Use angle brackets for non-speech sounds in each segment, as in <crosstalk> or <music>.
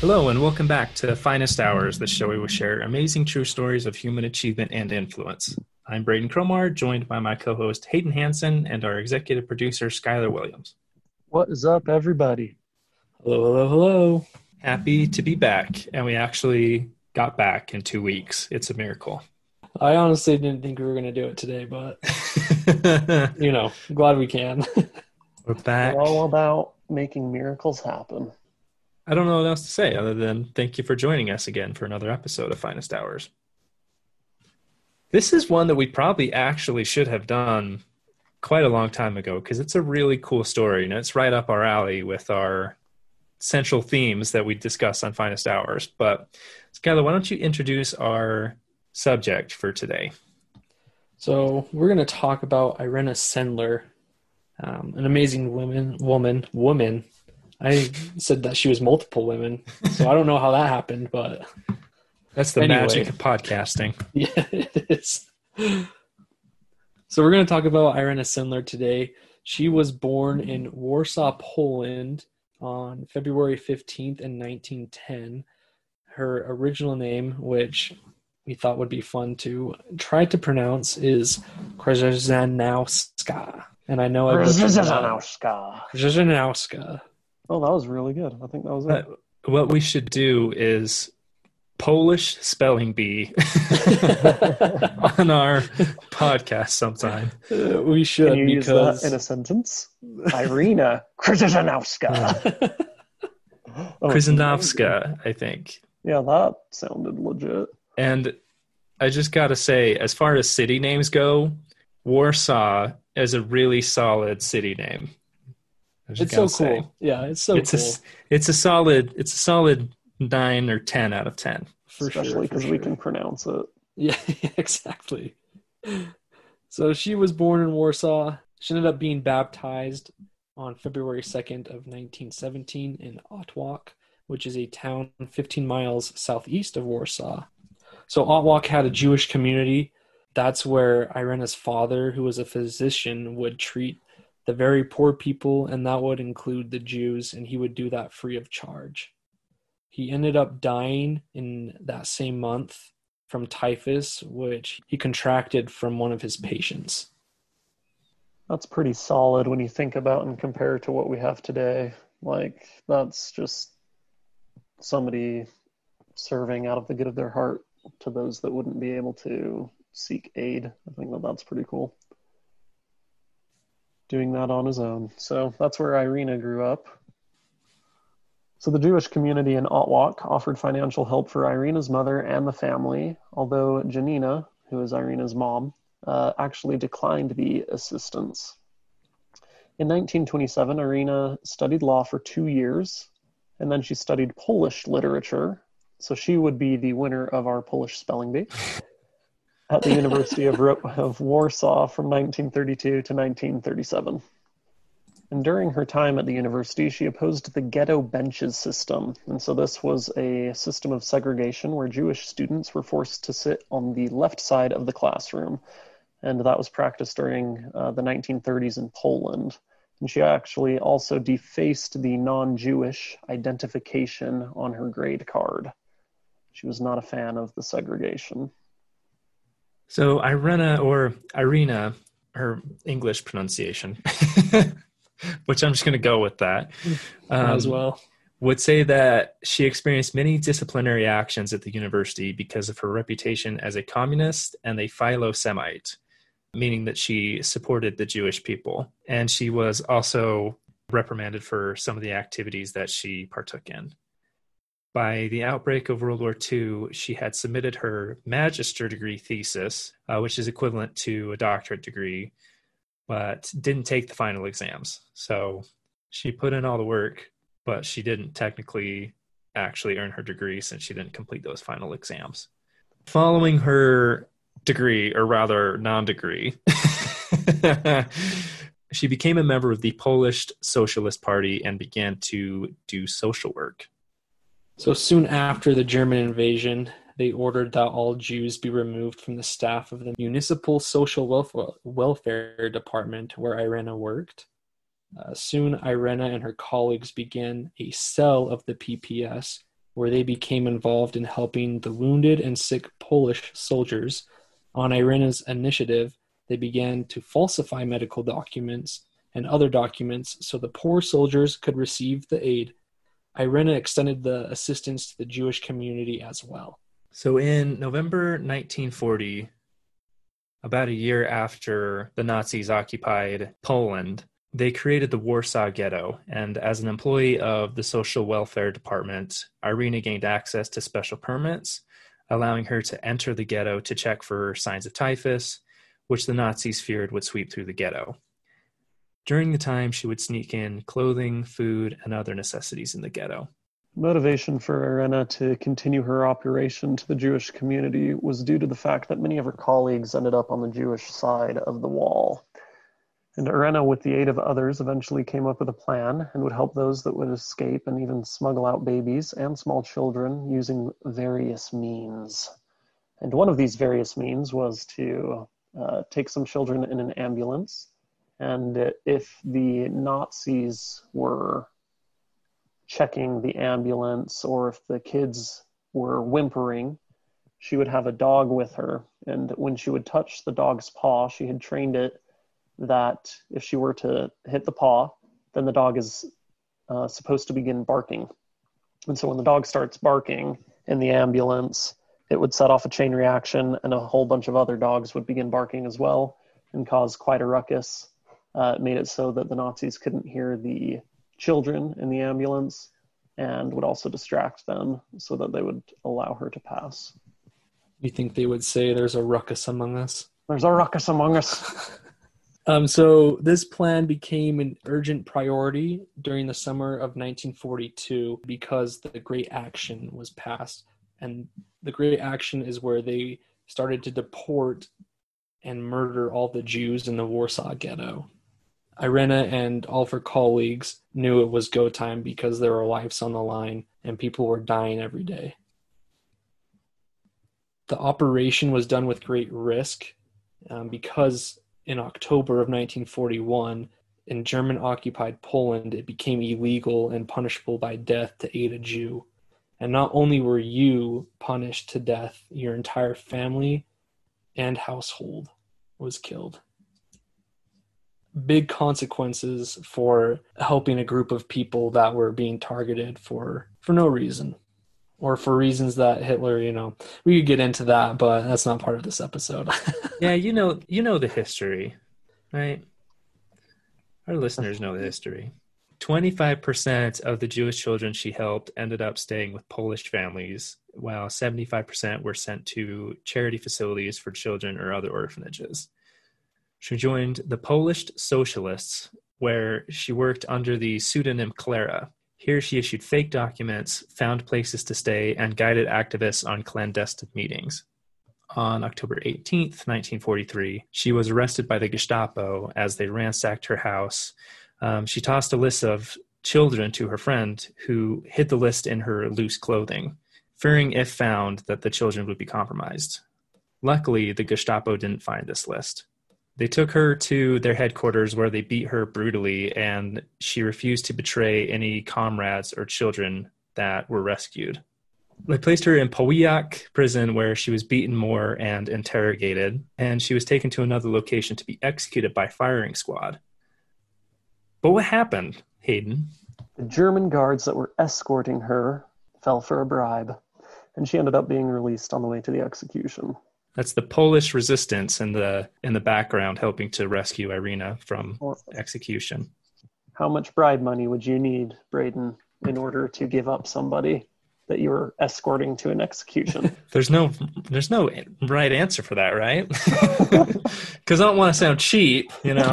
Hello, and welcome back to Finest Hours, the show we share amazing true stories of human achievement and influence. I'm Braden Cromar, joined by my co host Hayden Hanson and our executive producer Skylar Williams. What is up, everybody? Hello, hello, hello. Happy to be back, and we actually got back in two weeks. It's a miracle. I honestly didn't think we were going to do it today, but <laughs> you know, glad we can. We're back. All about making miracles happen. I don't know what else to say other than thank you for joining us again for another episode of Finest Hours. This is one that we probably actually should have done quite a long time ago because it's a really cool story and it's right up our alley with our central themes that we discuss on Finest Hours. But Skylar, why don't you introduce our subject for today? So we're going to talk about Irena Sendler, um, an amazing woman, woman, woman I said that she was multiple women, so I don't know how that happened, but that's the anyway. magic of podcasting. <laughs> Yeah, it is. So we're going to talk about Irena Sendler today. She was born in Warsaw, Poland on February 15th in 1910. Her original name, which we thought would be fun to try to pronounce, is Krzyżanowska. And I know I Krzyżanowska. Krzyżanowska. Oh, that was really good. I think that was it. Uh, what we should do is Polish spelling bee <laughs> on our podcast sometime. Uh, we should Can you because... use that in a sentence. Irina Krzyżanowska. <laughs> <laughs> oh, I think. Yeah, that sounded legit. And I just got to say, as far as city names go, Warsaw is a really solid city name. It's so say. cool. Yeah, it's so it's cool. A, it's a solid. It's a solid nine or ten out of ten. For Especially because sure, we can pronounce it. <laughs> Yeah, exactly. So she was born in Warsaw. She ended up being baptized on February 2nd of 1917 in Otwock, which is a town 15 miles southeast of Warsaw. So Otwock had a Jewish community. That's where Irena's father, who was a physician, would treat the very poor people, and that would include the Jews, and he would do that free of charge. He ended up dying in that same month from typhus, which he contracted from one of his patients. That's pretty solid when you think about and compare to what we have today. Like, that's just somebody serving out of the good of their heart to those that wouldn't be able to seek aid. I think that that's pretty cool doing that on his own. So that's where Irina grew up. So the Jewish community in Otwock offered financial help for Irina's mother and the family, although Janina, who is Irina's mom, uh, actually declined the assistance. In 1927, Irina studied law for two years, and then she studied Polish literature. So she would be the winner of our Polish spelling bee <laughs> at the University of, of Warsaw from 1932 to 1937. And during her time at the university, she opposed the ghetto benches system. And so this was a system of segregation where Jewish students were forced to sit on the left side of the classroom. And that was practiced during uh, the 1930s in Poland. And she actually also defaced the non Jewish identification on her grade card. She was not a fan of the segregation. So Irena or Irina, her English pronunciation, <laughs> which I'm just going to go with that um, as well, would say that she experienced many disciplinary actions at the university because of her reputation as a communist and a philo-Semite, meaning that she supported the Jewish people, and she was also reprimanded for some of the activities that she partook in. By the outbreak of World War II, she had submitted her magister degree thesis, uh, which is equivalent to a doctorate degree, but didn't take the final exams. So she put in all the work but she didn't technically actually earn her degree since she didn't complete those final exams. Following her degree, or rather non degree, <laughs> she became a member of the Polish Socialist Party and began to do social work. So soon after the German invasion, they ordered that all Jews be removed from the staff of the Municipal Social Welfare, Welfare Department where Irena worked. Uh, soon, Irena and her colleagues began a cell of the PPS where they became involved in helping the wounded and sick Polish soldiers. On Irena's initiative, they began to falsify medical documents and other documents so the poor soldiers could receive the aid. Irena extended the assistance to the Jewish community as well. So in November 1940, about a year after the Nazis occupied Poland, they created the Warsaw Ghetto, and as an employee of the Social Welfare Department, Irena gained access to special permits, allowing her to enter the ghetto to check for signs of typhus, which the Nazis feared would sweep through the ghetto. During the time, she would sneak in clothing, food, and other necessities in the ghetto. Motivation for Irena to continue her operation to the Jewish community was due to the fact that many of her colleagues ended up on the Jewish side of the wall. And Irena, with the aid of others, eventually came up with a plan and would help those that would escape and even smuggle out babies and small children using various means. And one of these various means was to uh, take some children in an ambulance. And if the Nazis were checking the ambulance or if the kids were whimpering, she would have a dog with her. And when she would touch the dog's paw, she had trained it that if she were to hit the paw, then the dog is uh, supposed to begin barking. And so when the dog starts barking in the ambulance, it would set off a chain reaction, and a whole bunch of other dogs would begin barking as well and cause quite a ruckus. Uh, made it so that the Nazis couldn't hear the children in the ambulance and would also distract them so that they would allow her to pass. You think they would say there's a ruckus among us? There's a ruckus among us. <laughs> Um, so this plan became an urgent priority during the summer of 1942 because the Great Action was passed, and the Great Action is where they started to deport and murder all the Jews in the Warsaw Ghetto. Irena and all of her colleagues knew it was go time because there were lives on the line and people were dying every day. The operation was done with great risk um, because in October of 1941, in German occupied Poland, it became illegal and punishable by death to aid a Jew. And not only were you punished to death, your entire family and household was killed. Big consequences for helping a group of people that were being targeted for for no reason or for reasons that Hitler, you know, we could get into that, but that's not part of this episode. <laughs> yeah, you know, you know the history, right? Our listeners know the history. 25% of the Jewish children she helped ended up staying with Polish families, while 75% were sent to charity facilities for children or other orphanages. She joined the Polish Socialists, where she worked under the pseudonym Clara, here she issued fake documents, found places to stay, and guided activists on clandestine meetings. On October 18, 1943, she was arrested by the Gestapo as they ransacked her house. Um, she tossed a list of children to her friend, who hid the list in her loose clothing, fearing if found that the children would be compromised. Luckily, the Gestapo didn't find this list. They took her to their headquarters where they beat her brutally, and she refused to betray any comrades or children that were rescued. They placed her in Pawiak prison where she was beaten more and interrogated, and she was taken to another location to be executed by firing squad. But what happened, Hayden? The German guards that were escorting her fell for a bribe, and she ended up being released on the way to the execution. That's the Polish resistance in the in the background helping to rescue Irena from execution. How much bribe money would you need, Braden, in order to give up somebody that you were escorting to an execution? <laughs> there's no there's no right answer for that, right? <laughs> Because I don't want to sound cheap, you know.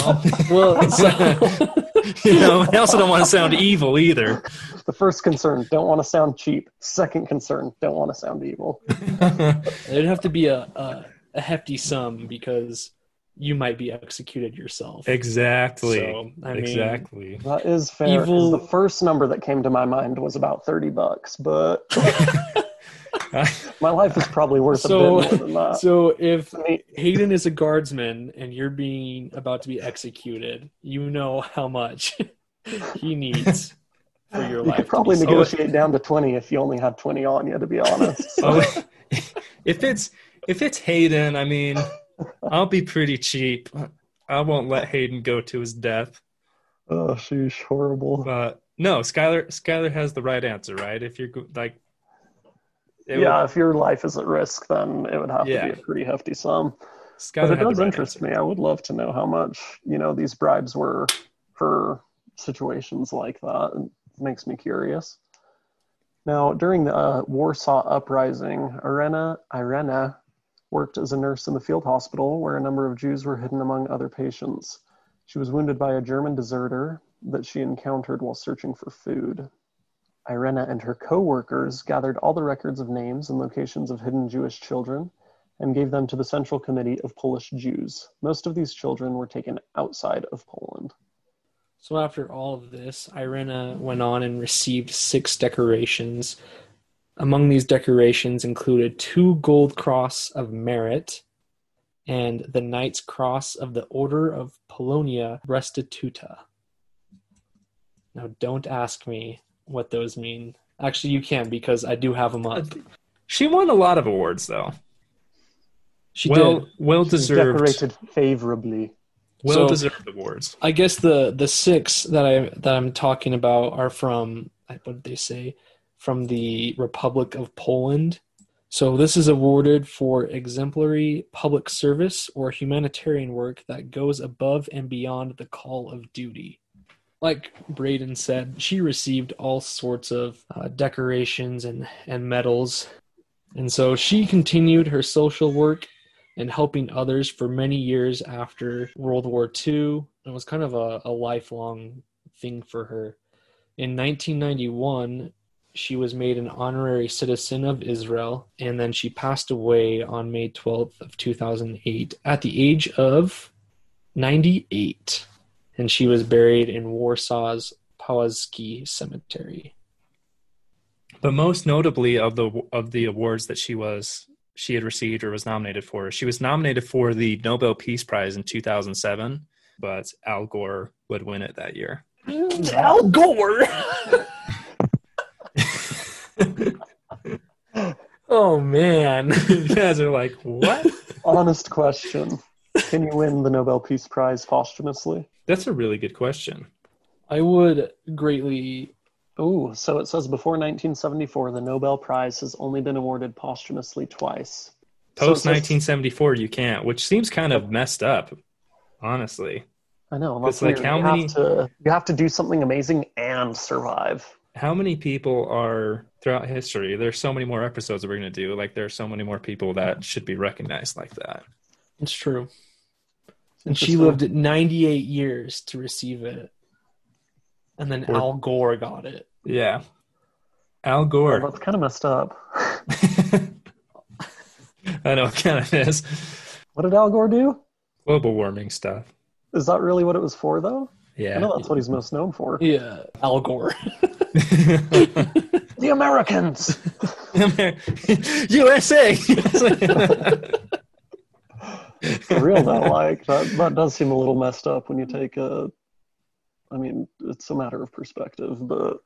well, <laughs> <laughs> you know, I also don't want to sound evil either. The first concern, don't want to sound cheap. Second concern, don't want to sound evil. <laughs> It'd have to be a, a, a hefty sum because you might be executed yourself. exactly. So, I mean- exactly. That is fair. Evil- The first number that came to my mind was about 30 bucks, but <laughs> <laughs> my life is probably worth So- a bit more than that. So if Hayden is a guardsman and you're being about to be executed, you know how much <laughs> he needs for your you life. could probably negotiate down to 20 if you only had 20 on you, to be honest. So, <laughs> Oh, if it's if it's Hayden, I mean, I'll be pretty cheap. I won't let Hayden go to his death. oh, she's horrible. But no, Skylar Skylar has the right answer, right? If you're like, it yeah, would- if your life is at risk, then it would have Yeah. to be a pretty hefty sum. But it does right interest answer. me. I would love to know how much, you know, these bribes were for situations like that. It makes me curious. Now, during the uh, Warsaw Uprising, Irena, Irena worked as a nurse in the field hospital where a number of Jews were hidden among other patients. She was wounded by a German deserter that she encountered while searching for food. Irena and her co-workers gathered all the records of names and locations of hidden Jewish children and gave them to the Central Committee of Polish Jews. Most of these children were taken outside of Poland. So after all of this, Irena went on and received six decorations. Among these decorations included two Gold Cross of Merit and the Knight's Cross of the Order of Polonia Restituta. Now, don't ask me what those mean. Actually, you can because I do have them up. She won a lot of awards, though. She well, did. well She deserved. decorated favorably. Well So- deserved awards. I guess the the six that I that I'm talking about are from what did they say? From the Republic of Poland. So this is awarded for exemplary public service or humanitarian work that goes above and beyond the call of duty. Like Braden said, she received all sorts of uh, decorations and, and medals. And so she continued her social work and helping others for many years after World War II. It was kind of a, a lifelong thing for her. In 1991, she was made an honorary citizen of Israel, and then she passed away on May 12th of 2008 at the age of 98. And she was buried in Warsaw's Powązki Cemetery. But most notably of the of the awards that she was she had received or was nominated for, she was nominated for the Nobel Peace Prize in 2007, but Al Gore would win it that year. Mm, Al Gore! <laughs> oh, man. <laughs> you guys are like, what? Honest question. Can you win the Nobel Peace Prize posthumously? That's a really good question. I would greatly. Oh, so it says before 1974, the Nobel Prize has only been awarded posthumously twice. So Post says- 1974, you can't, which seems kind of messed up, honestly. I know. It's like how you many- Have to, you have to do something amazing and survive. How many people are throughout history? There's so many more episodes that we're going to do. Like, there's so many more people that should be recognized like that. It's true. And she lived 98 years to receive it. And then Or- Al Gore got it. Yeah. Al Well, Gore. Oh, that's <laughs> kind of messed up. I know it kind of is. What did Al Gore do? Global warming stuff. Is that really what it was for, though? Yeah. I Yeah. know that's what he's most known for. <laughs> Yeah, Al Gore. <laughs> The Americans! USA. For real, though, <laughs> like, that, that does seem a little messed up when you take a. I mean, it's a matter of perspective, but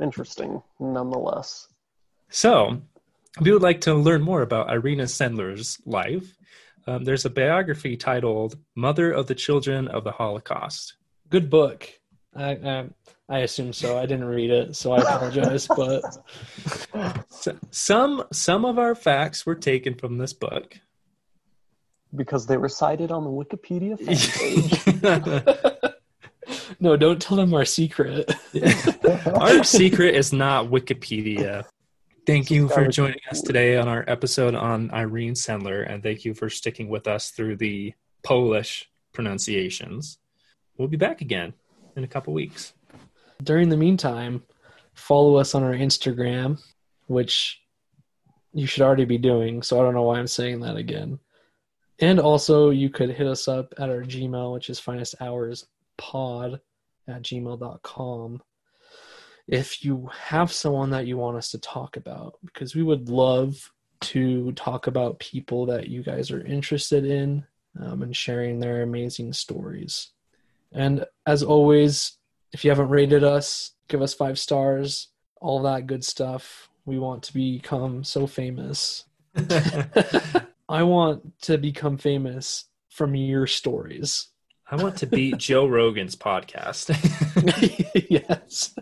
interesting nonetheless. So, if you would like to learn more about Irina Sendler's life, um, there's a biography titled "Mother of the Children of the Holocaust." Good book. I, I I assume so. I didn't read it, so I apologize. but <laughs> So, some some of our facts were taken from this book. Because they were cited on the Wikipedia <laughs> fan page. no, don't tell them our secret. <laughs> Our secret is not Wikipedia. Thank you for joining us today on our episode on Irene Sendler, and thank you for sticking with us through the Polish pronunciations. We'll be back again. in a couple weeks. During the meantime, follow us on our Instagram, which you should already be doing. So I don't know why I'm saying that again. And also, you could hit us up at our Gmail, which is finest hours pod at gmail.com if you have someone that you want us to talk about, because we would love to talk about people that you guys are interested in um, and sharing their amazing stories. And as always, if you haven't rated us, give us five stars, all that good stuff. We want to become so famous. <laughs> <laughs> I want to become famous from your stories. I want to beat <laughs> Joe Rogan's podcast. <laughs> yes.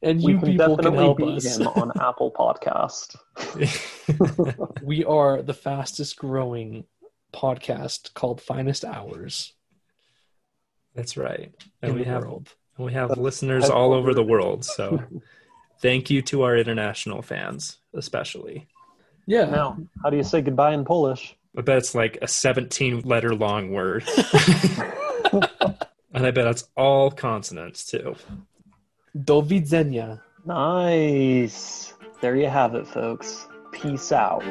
and We you can people can definitely help beat us. him on <laughs> Apple Podcast. we are the fastest growing podcast called Finest Hours That's right. And we have world. we have That's- listeners all over the world. So thank you to our international fans, especially. Yeah. Now, how do you say goodbye in Polish? I bet it's like a 17 letter long word. <laughs> <laughs> and I bet it's all consonants too. Do widzenia. Nice. There you have it, folks. Peace out.